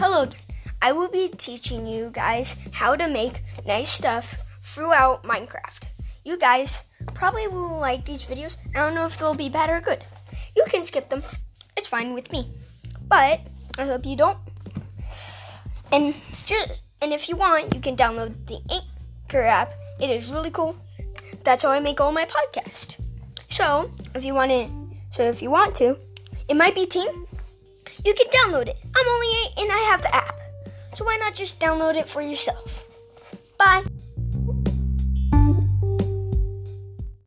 Hello, I will be teaching you guys how to make nice stuff throughout Minecraft. You guys probably will like these videos. I don't know if they'll be bad or good. You can skip them, it's fine with me. But I hope you don't. And just and if you want, you can download the Anchor app. It is really cool. That's how I make all my podcasts. So if you want to, so if you want to, it might be team. You can download it. I'm only eight and I have the app. So why not just download it for yourself? Bye.